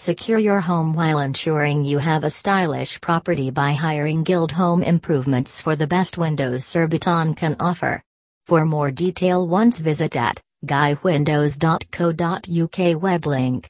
Secure your home while ensuring you have a stylish property by hiring Guild Home Improvements for the best windows Surbiton can offer. For more detail once visit at ghiwindows.co.uk web link.